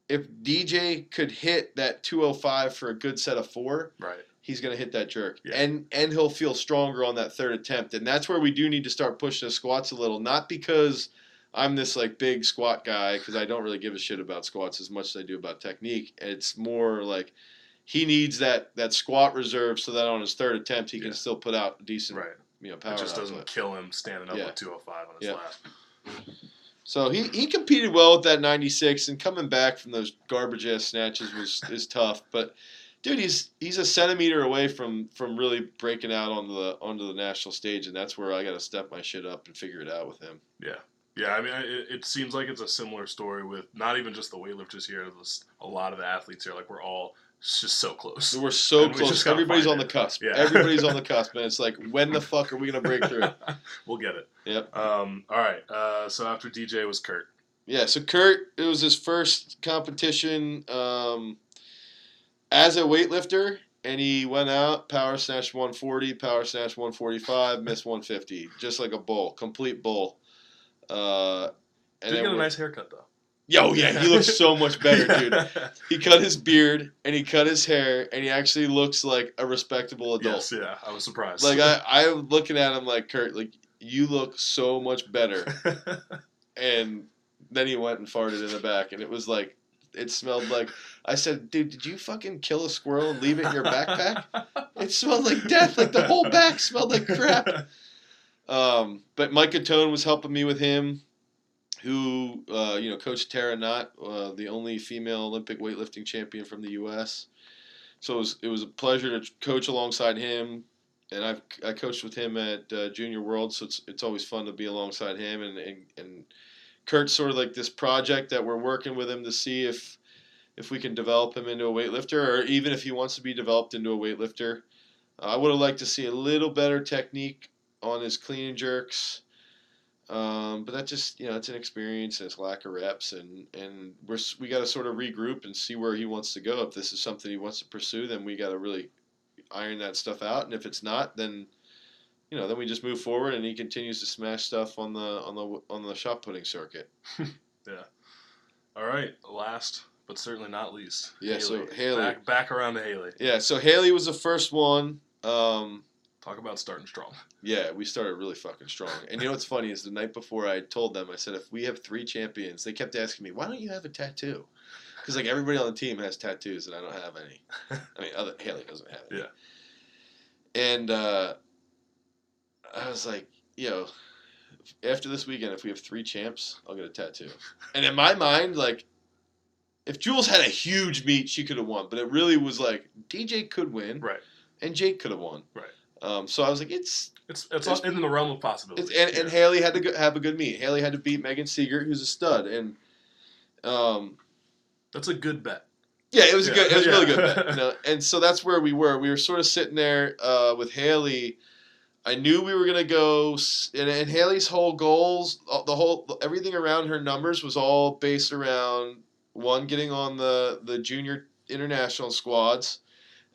if DJ could hit that 205 for a good set of 4, Right. he's going to hit that jerk. Yeah. And and he'll feel stronger on that third attempt. And that's where we do need to start pushing the squats a little, not because I'm this like big squat guy because I don't really give a shit about squats as much as I do about technique. It's more like he needs that that squat reserve so that on his third attempt he can still put out decent Right. you know power. It just doesn't kill him standing up Yeah. with 205 on his Yeah. last. So he, he competed well with that 96 and coming back from those garbage ass snatches was is tough. But dude, he's he's a centimeter away from from really breaking out on the onto the national stage, and that's where I got to step my shit up and figure it out with him. Yeah, I mean, it, it seems like it's a similar story with not even just the weightlifters here. A lot of the athletes here, like we're all just so close. We're so And close. gotta Everybody's on the cusp. Yeah. Everybody's on the cusp, and it's like, when the fuck are we gonna break through? we'll get it. Yep. Um, all right. Uh, so after DJ was Kurt. Yeah, so Kurt, it was his first competition um, as a weightlifter, and he went out, power snatch 140, power snatch 145, missed 150, just like a bull, complete bull. Uh, and Did get a nice haircut though. Yo, yeah, he looks so much better, dude. He cut his beard and he cut his hair, and he actually looks like a respectable adult. yes, yeah, I was surprised. Like I, I'm looking at him like Kurt, like you look so much better. and then he went and farted in the back, and it was like it smelled like. I said, "Dude, did you fucking kill a squirrel and leave it in your backpack?" It smelled like death. Like the whole back smelled like crap. Um, but Mike Gattone was helping me with him, who uh, you know, Coach Tara Nott, uh, the only female Olympic weightlifting champion from the U.S. So it was, it was a pleasure to coach alongside him, and I've I coached with him at uh, Junior World, so it's it's always fun to be alongside him, and and, and Kurt's sort of like this project that we're working with him to see if if we can develop him into a weightlifter, or even if he wants to be developed into a weightlifter. I would have liked to see a little better technique on his clean and jerks. Um, but that just you know it's an experience and it's lack of reps and and we're we got to sort of regroup and see where he wants to go. If this is something he wants to pursue, then we got to really iron that stuff out. And if it's not, then you know then we just move forward and he continues to smash stuff on the on the on the shot putting circuit. Yeah. All right. Last but certainly not least. Yeah, so Haley. Back, back around to Haley. Yeah, so Haley was the first one. Um, Talk about starting strong. Yeah, we started really fucking strong. And you know what's funny is the night before I told them, I said, if we have three champions, they kept asking me, why don't you have a tattoo? Because like everybody on the team has tattoos and I don't have any. I mean, other Haley doesn't have any. Yeah. And uh, I was like, you know, after this weekend, if we have three champs, I'll get a tattoo. And in my mind, like, if Jules had a huge meet, she could have won. But it really was like DJ could win, Right. and Jake could have won. Right. Um, so I was like, it's It's it's, It's- in the realm of possibility. and, and Haley had to go, have a good meet. Haley had to beat Megan Seeger, who's a stud, and um, That's a good bet. yeah, it was a good, it was a really good bet. You know? And so that's where we were. We were sort of sitting there uh, with Haley. I knew we were gonna go, and, and Haley's whole goals, uh, the whole everything around her numbers was all based around one getting on the the junior international squads,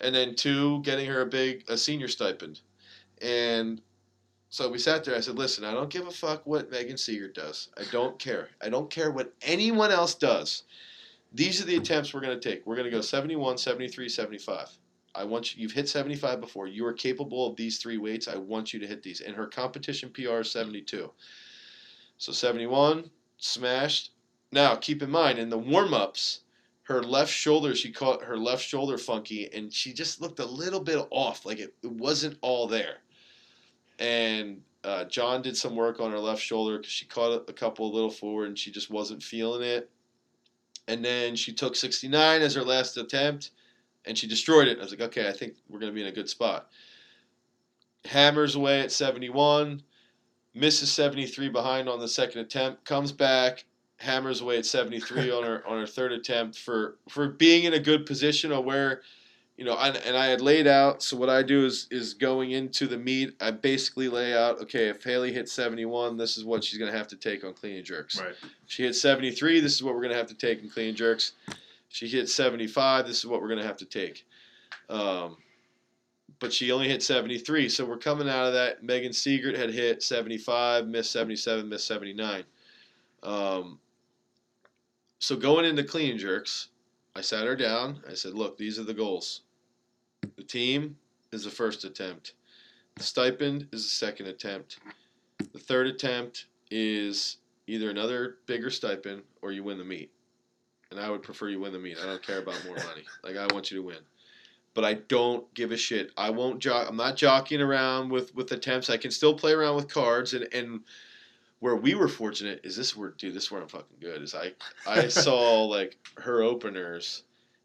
and then two getting her a big a senior stipend, and so we sat there. I said, "Listen, I don't give a fuck what Megan Seeger does. I don't care. I don't care what anyone else does. These are the attempts we're going to take. We're going to go 71, 73, 75. I want you. You've hit 75 before. You are capable of these three weights. I want you to hit these. And her competition PR is 72. So 71 smashed. Now keep in mind in the warm ups, her left shoulder she caught her left shoulder funky, and she just looked a little bit off, like it, it wasn't all there. And Uh, John did some work on her left shoulder because she caught a couple a little forward and she just wasn't feeling it. And then she took 69 as her last attempt and she destroyed it. I was like, okay, I think we're going to be in a good spot. Hammers away at 71, misses 73 behind on the second attempt, comes back, hammers away at 73 on her on her third attempt for for being in a good position on where you know I, and I had laid out so what I do is is going into the meet I basically lay out okay if Haley hits 71 this is what she's going to have to take on clean and jerks. Right. if she hits 73 this is what we're going to have to take in clean and jerks. If she hits 75 this is what we're going to have to take. Um, but she only hit 73 so we're coming out of that. Megan Siegert had hit 75 missed 77 missed 79 um, so going into clean and jerks, I sat her down. I said, "Look, these are the goals. The team is the first attempt. The stipend is the second attempt. The third attempt is either another bigger stipend or you win the meet. And I would prefer you win the meet. I don't care about more money. Like I want you to win." But I don't give a shit. I won't jock. I'm not jockeying around with with attempts. I can still play around with cards and and where we were fortunate is this where dude this is where I'm fucking good is I I saw like her openers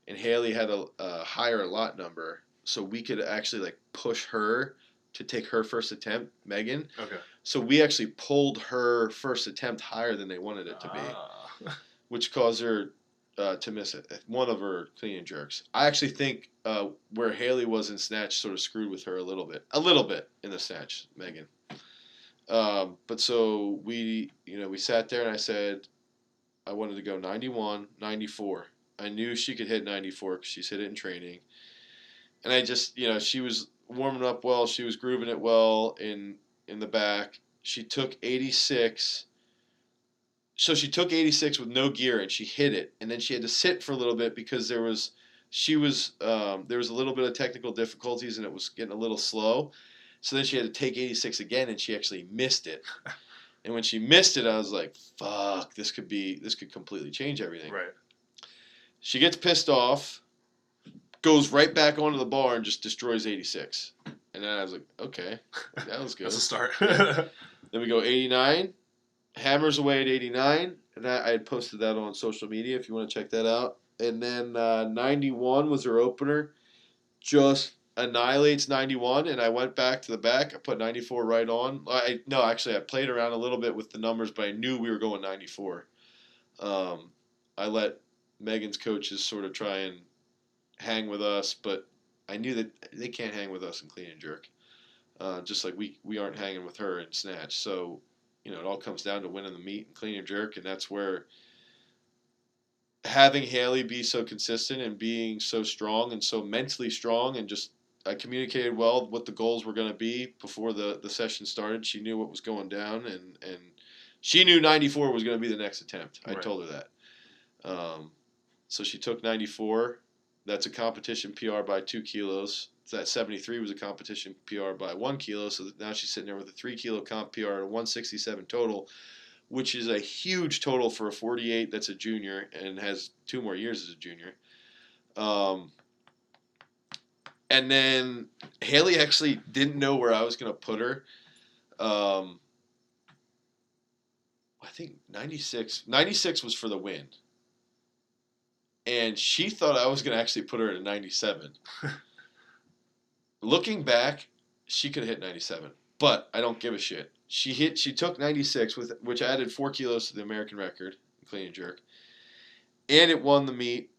and Haley had a, a higher lot number so we could actually like push her to take her first attempt Megan Okay. so we actually pulled her first attempt higher than they wanted it to be Ah. which caused her uh, to miss it one of her clean and jerks I actually think uh, where Haley was in snatch sort of screwed with her a little bit a little bit in the snatch Megan um, but so we, you know, we sat there and I said, I wanted to go 91, 94. I knew she could hit 94 because she's hit it in training. And I just, you know, she was warming up well. She was grooving it well in in the back. She took 86. So she took 86 with no gear and she hit it. And then she had to sit for a little bit because there was, she was, um, there was a little bit of technical difficulties and it was getting a little slow. So then she had to take 86 again, and she actually missed it. And when she missed it, I was like, "Fuck, this could be, this could completely change everything." Right. She gets pissed off, goes right back onto the bar, and just destroys 86. And then I was like, "Okay, that was good." That's a start. Then we go 89, hammers away at 89, and I, I had posted that on social media if you want to check that out. And then uh, 91 was her opener, just annihilates 91, and I went back to the back. I put 94 right on. I no, actually, I played around a little bit with the numbers, but I knew we were going 94. Um, I let Megan's coaches sort of try and hang with us, but I knew that they can't hang with us in clean and jerk. Uh, just like we, we aren't hanging with her in snatch. So, you know, it all comes down to winning the meet and clean and jerk, and that's where having Haley be so consistent and being so strong and so mentally strong and just I communicated well what the goals were going to be before the, the session started. She knew what was going down and, and she knew 94 was going to be the next attempt. I Right. told her that. Um, so she took 94. That's a competition PR by two kilos. That 73 was a competition PR by one kilo. So now she's sitting there with a three kilo comp PR at a 167 total, which is a huge total for a 48 that's a junior and has two more years as a junior. Um, and then Haley actually didn't know where I was going to put her. Um, I think 96, 96 was for the win. And she thought I was going to actually put her at a 97. Looking back, she could have hit 97, but I don't give a shit. She hit. She took 96 with which added four kilos to the American record, clean and jerk, and it won the meet,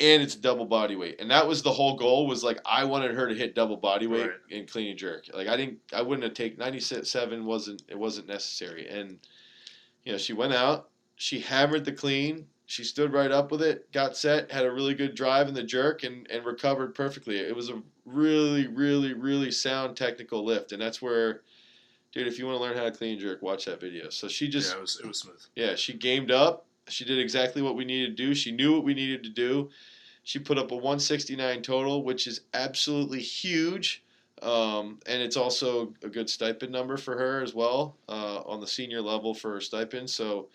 and it's double body weight, and that was the whole goal. Was like I wanted her to hit double body weight Right. in clean and jerk. Like I didn't. I wouldn't have taken 97. wasn't It wasn't necessary, and you know she went out. She hammered the clean. She stood right up with it, got set, had a really good drive in the jerk, and, and recovered perfectly. It was a really, really, really sound technical lift, and that's where, dude, if you want to learn how to clean and jerk, watch that video. So she just, yeah, it was it was smooth. yeah, she gamed up. She did exactly what we needed to do. She knew what we needed to do. She put up a 169 total, which is absolutely huge. Um, and it's also a good stipend number for her as well uh, on the senior level for her stipend. So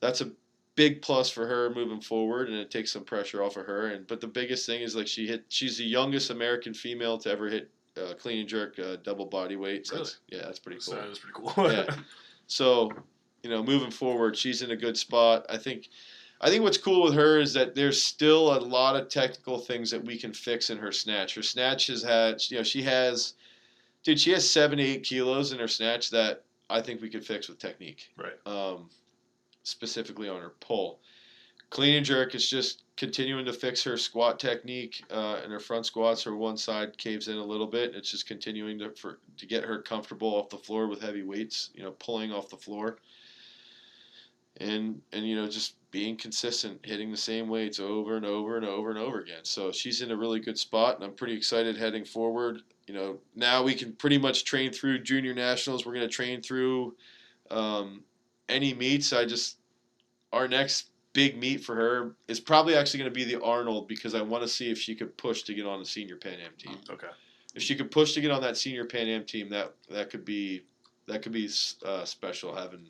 that's a big plus for her moving forward, and it takes some pressure off of her. And but the biggest thing is like she hit. She's the youngest American female to ever hit uh, clean and jerk uh, double body weight. So Really? that's, yeah, that's pretty cool. that is pretty cool. Yeah. So, you know, moving forward, she's in a good spot. I think. I think what's cool with her is that there's still a lot of technical things that we can fix in her snatch. Her snatch has had, you know, she has, dude, she has seven eight kilos in her snatch that I think we could fix with technique. Right. Um, specifically on her pull. Clean and jerk is just continuing to fix her squat technique uh, and her front squats. Her one side caves in a little bit. It's just continuing to for to get her comfortable off the floor with heavy weights. You know, pulling off the floor. And and you know just being consistent, hitting the same weights over and over and over and over again. So she's in a really good spot, and I'm pretty excited heading forward. You know, now we can pretty much train through junior nationals. We're going to train through um, any meets. I just our next big meet for her is probably actually going to be the Arnold because I want to see if she could push to get on the senior Pan Am team. okay. If she could push to get on that senior Pan Am team, that that could be that could be uh, special. Having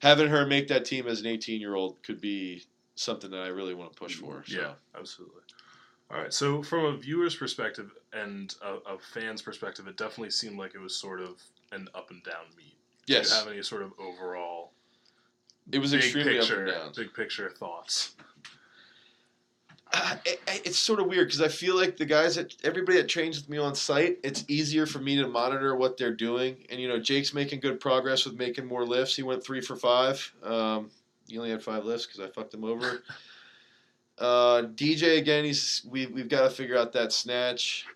having her make that team as an 18 year old could be something that I really want to push mm-hmm. for. So. Yeah, absolutely. All right. So, from a viewer's perspective and a, a fan's perspective, it definitely seemed like it was sort of an up and down meet. Do Yes, you have any sort of overall it was big extremely picture, up and down. big picture thoughts? Uh, it, it's sort of weird because I feel like the guys that everybody that trains with me on site, it's easier for me to monitor what they're doing. And you know, Jake's making good progress with making more lifts. He went three for five. Um, he only had five lifts because I fucked him over. Uh, DJ again, he's we we've got to figure out that snatch.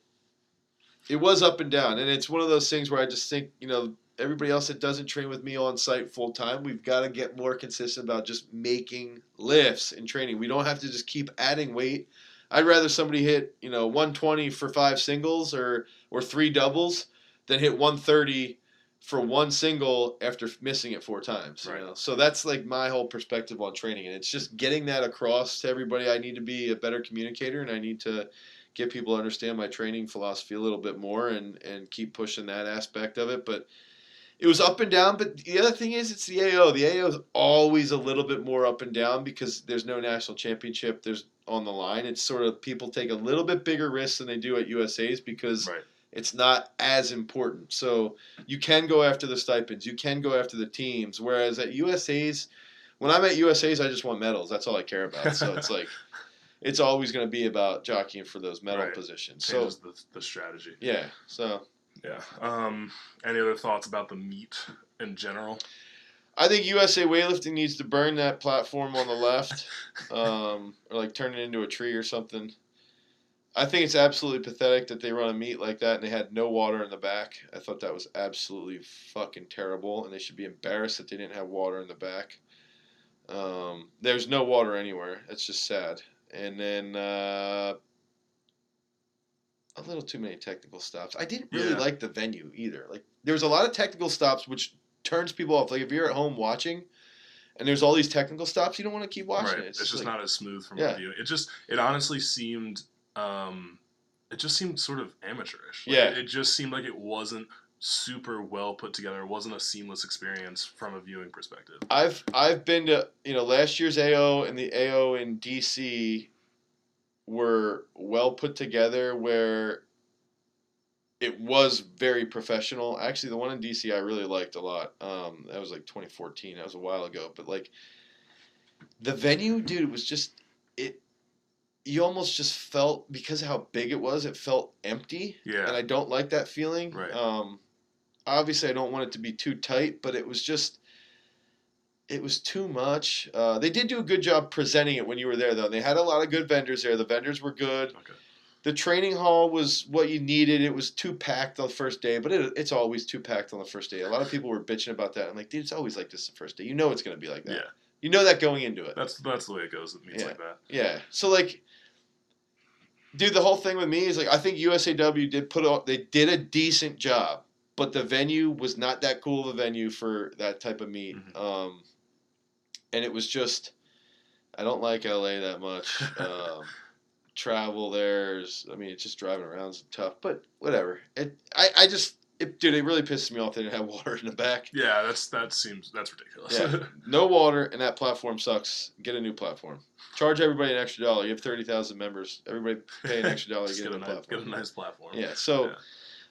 It was up and down, and it's one of those things where I just think you know everybody else that doesn't train with me on site full time, we've got to get more consistent about just making lifts in training. We don't have to just keep adding weight. I'd rather somebody hit you know 120 for five singles or or three doubles than hit 130 for one single after missing it four times. You know? So that's like my whole perspective on training, and it's just getting that across to everybody. I need to be a better communicator, and I need to get people to understand my training philosophy a little bit more, and and keep pushing that aspect of it. But it was up and down. But the other thing is, it's the AO. The AO is always a little bit more up and down because there's no national championship. There's on the line. It's sort of people take a little bit bigger risks than they do at USA's because Right. it's not as important. So you can go after the stipends. You can go after the teams. Whereas at USA's, when I'm at USA's, I just want medals. That's all I care about. So it's like, it's always going to be about jockeying for those medal Right. positions. So the, the strategy. yeah. So Yeah. Um, any other thoughts about the meet in general? I think USA weightlifting needs to burn that platform on the left, um, or like turn it into a tree or something. I think it's absolutely pathetic that they run a meet like that and they had no water in the back. I thought that was absolutely fucking terrible, and they should be embarrassed that they didn't have water in the back. Um, there's no water anywhere. It's just sad. And then uh, a little too many technical stops. I didn't really Yeah. like the venue either. Like there was a lot of technical stops which turns people off. Like if you're at home watching and there's all these technical stops, you don't want to keep watching right. it. It's, just like- not as smooth from Yeah. a view. It just it honestly seemed um, it just seemed sort of amateurish. Like, Yeah. It just seemed like it wasn't super well put together. It wasn't a seamless experience from a viewing perspective. I've I've been to you know last year's AO and the AO in DC were well put together where it was very professional. Actually, the one in DC I really liked a lot. Um, that was like 2014. That was a while ago, but like the venue, dude, was just it. You almost just felt because of how big it was, it felt empty Yeah. and I don't like that feeling. Right. Um, obviously, I don't want it to be too tight, but it was just, it was too much. Uh, they did do a good job presenting it when you were there, though. They had a lot of good vendors there. The vendors were good. okay. The training hall was what you needed. It was too packed on the first day, but it, it's always too packed on the first day. A lot of people were bitching about that. I'm like, dude, it's always like this the first day. You know it's going to be like that. Yeah. You know that going into it. That's that's the way it goes with meets Yeah. like that. Yeah. So like, dude, the whole thing with me is like I think USAW did put on they did a decent job, but the venue was not that cool of a venue for that type of meet. Mhm. Um, and it was just I don't like LA that much. um, travel there's I mean it's just driving around is tough, but whatever. It I, I just it, dude, it really pisses me off they didn't have water in the back. Yeah, that's that seems that's ridiculous. Yeah, no water, and that platform sucks. Get a new platform. Charge everybody an extra dollar. You have thirty thousand members. Everybody pay an extra dollar to get, get, a nice, platform. get a nice platform. Yeah, so Yeah.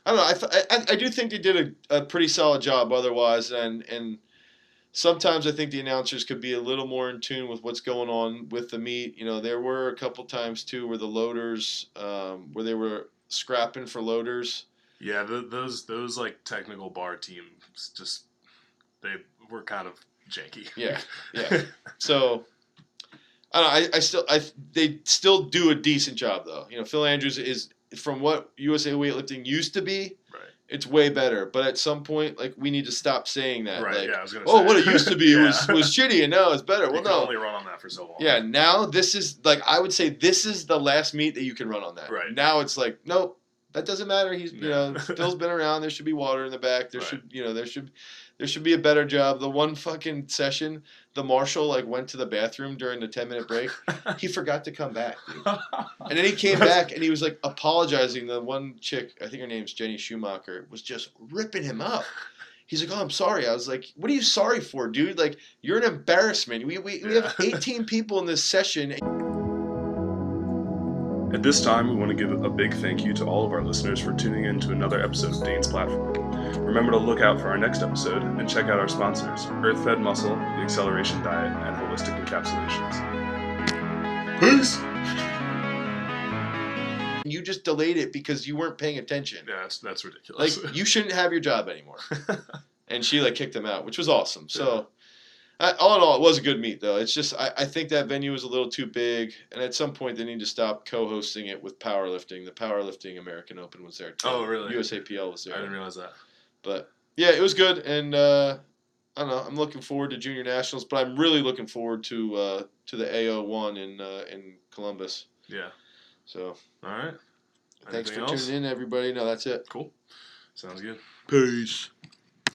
I don't know. I, th- I I do think they did a, a pretty solid job otherwise, and and sometimes I think the announcers could be a little more in tune with what's going on with the meet. You know, there were a couple times too where the loaders, um, where they were scrapping for loaders. Yeah, th those those like technical bar teams just they were kind of janky. Yeah, yeah. So I don't know, I, I still I they still do a decent job though. You know, Phil Andrews is from what USA weightlifting used to be. It's way better, but at some point, like we need to stop saying that. Right. Like, yeah, I was gonna. oh, say. what it used to be Yeah. was was shitty, and now it's better. You Well, can no. only run on that for so long. Yeah, now this is like I would say this is the last meet that you can run on that. Right. Now it's like nope, that doesn't matter. He's you know Phil's been around. There should be water in the back. There Right. should you know there should there should be a better job. The one fucking session, the marshal like went to the bathroom during the ten minute break. He forgot to come back, dude. and then he came back and he was like apologizing. The one chick, I think her name's Jenny Schumacher, was just ripping him up. He's like, "Oh, I'm sorry." I was like, "What are you sorry for, dude? Like, you're an embarrassment. We we, we have 18 people in this session, At this time, we want to give a big thank you to all of our listeners for tuning in to another episode of Dane's Platform. Remember to look out for our next episode and check out our sponsors Earthfed Muscle, The Acceleration Diet, and Holistic Encapsulations. Peace! you just delayed it because you weren't paying attention. Yeah, that's, that's ridiculous. Like you shouldn't have your job anymore. and she like kicked him out, which was awesome. So, I, all in all, it was a good meet though. It's just I, I think that venue was a little too big, and at some point they need to stop co-hosting it with powerlifting. The powerlifting American Open was there. Too. Oh, really? USAPL was there. I didn't realize that. But yeah, it was good, and uh, I don't know. I'm looking forward to junior nationals, but I'm really looking forward to uh, to the AO one in uh, in Columbus. Yeah. So All right. thanks Anything for else? tuning in, everybody. No, that's it. Cool. Sounds good. Peace.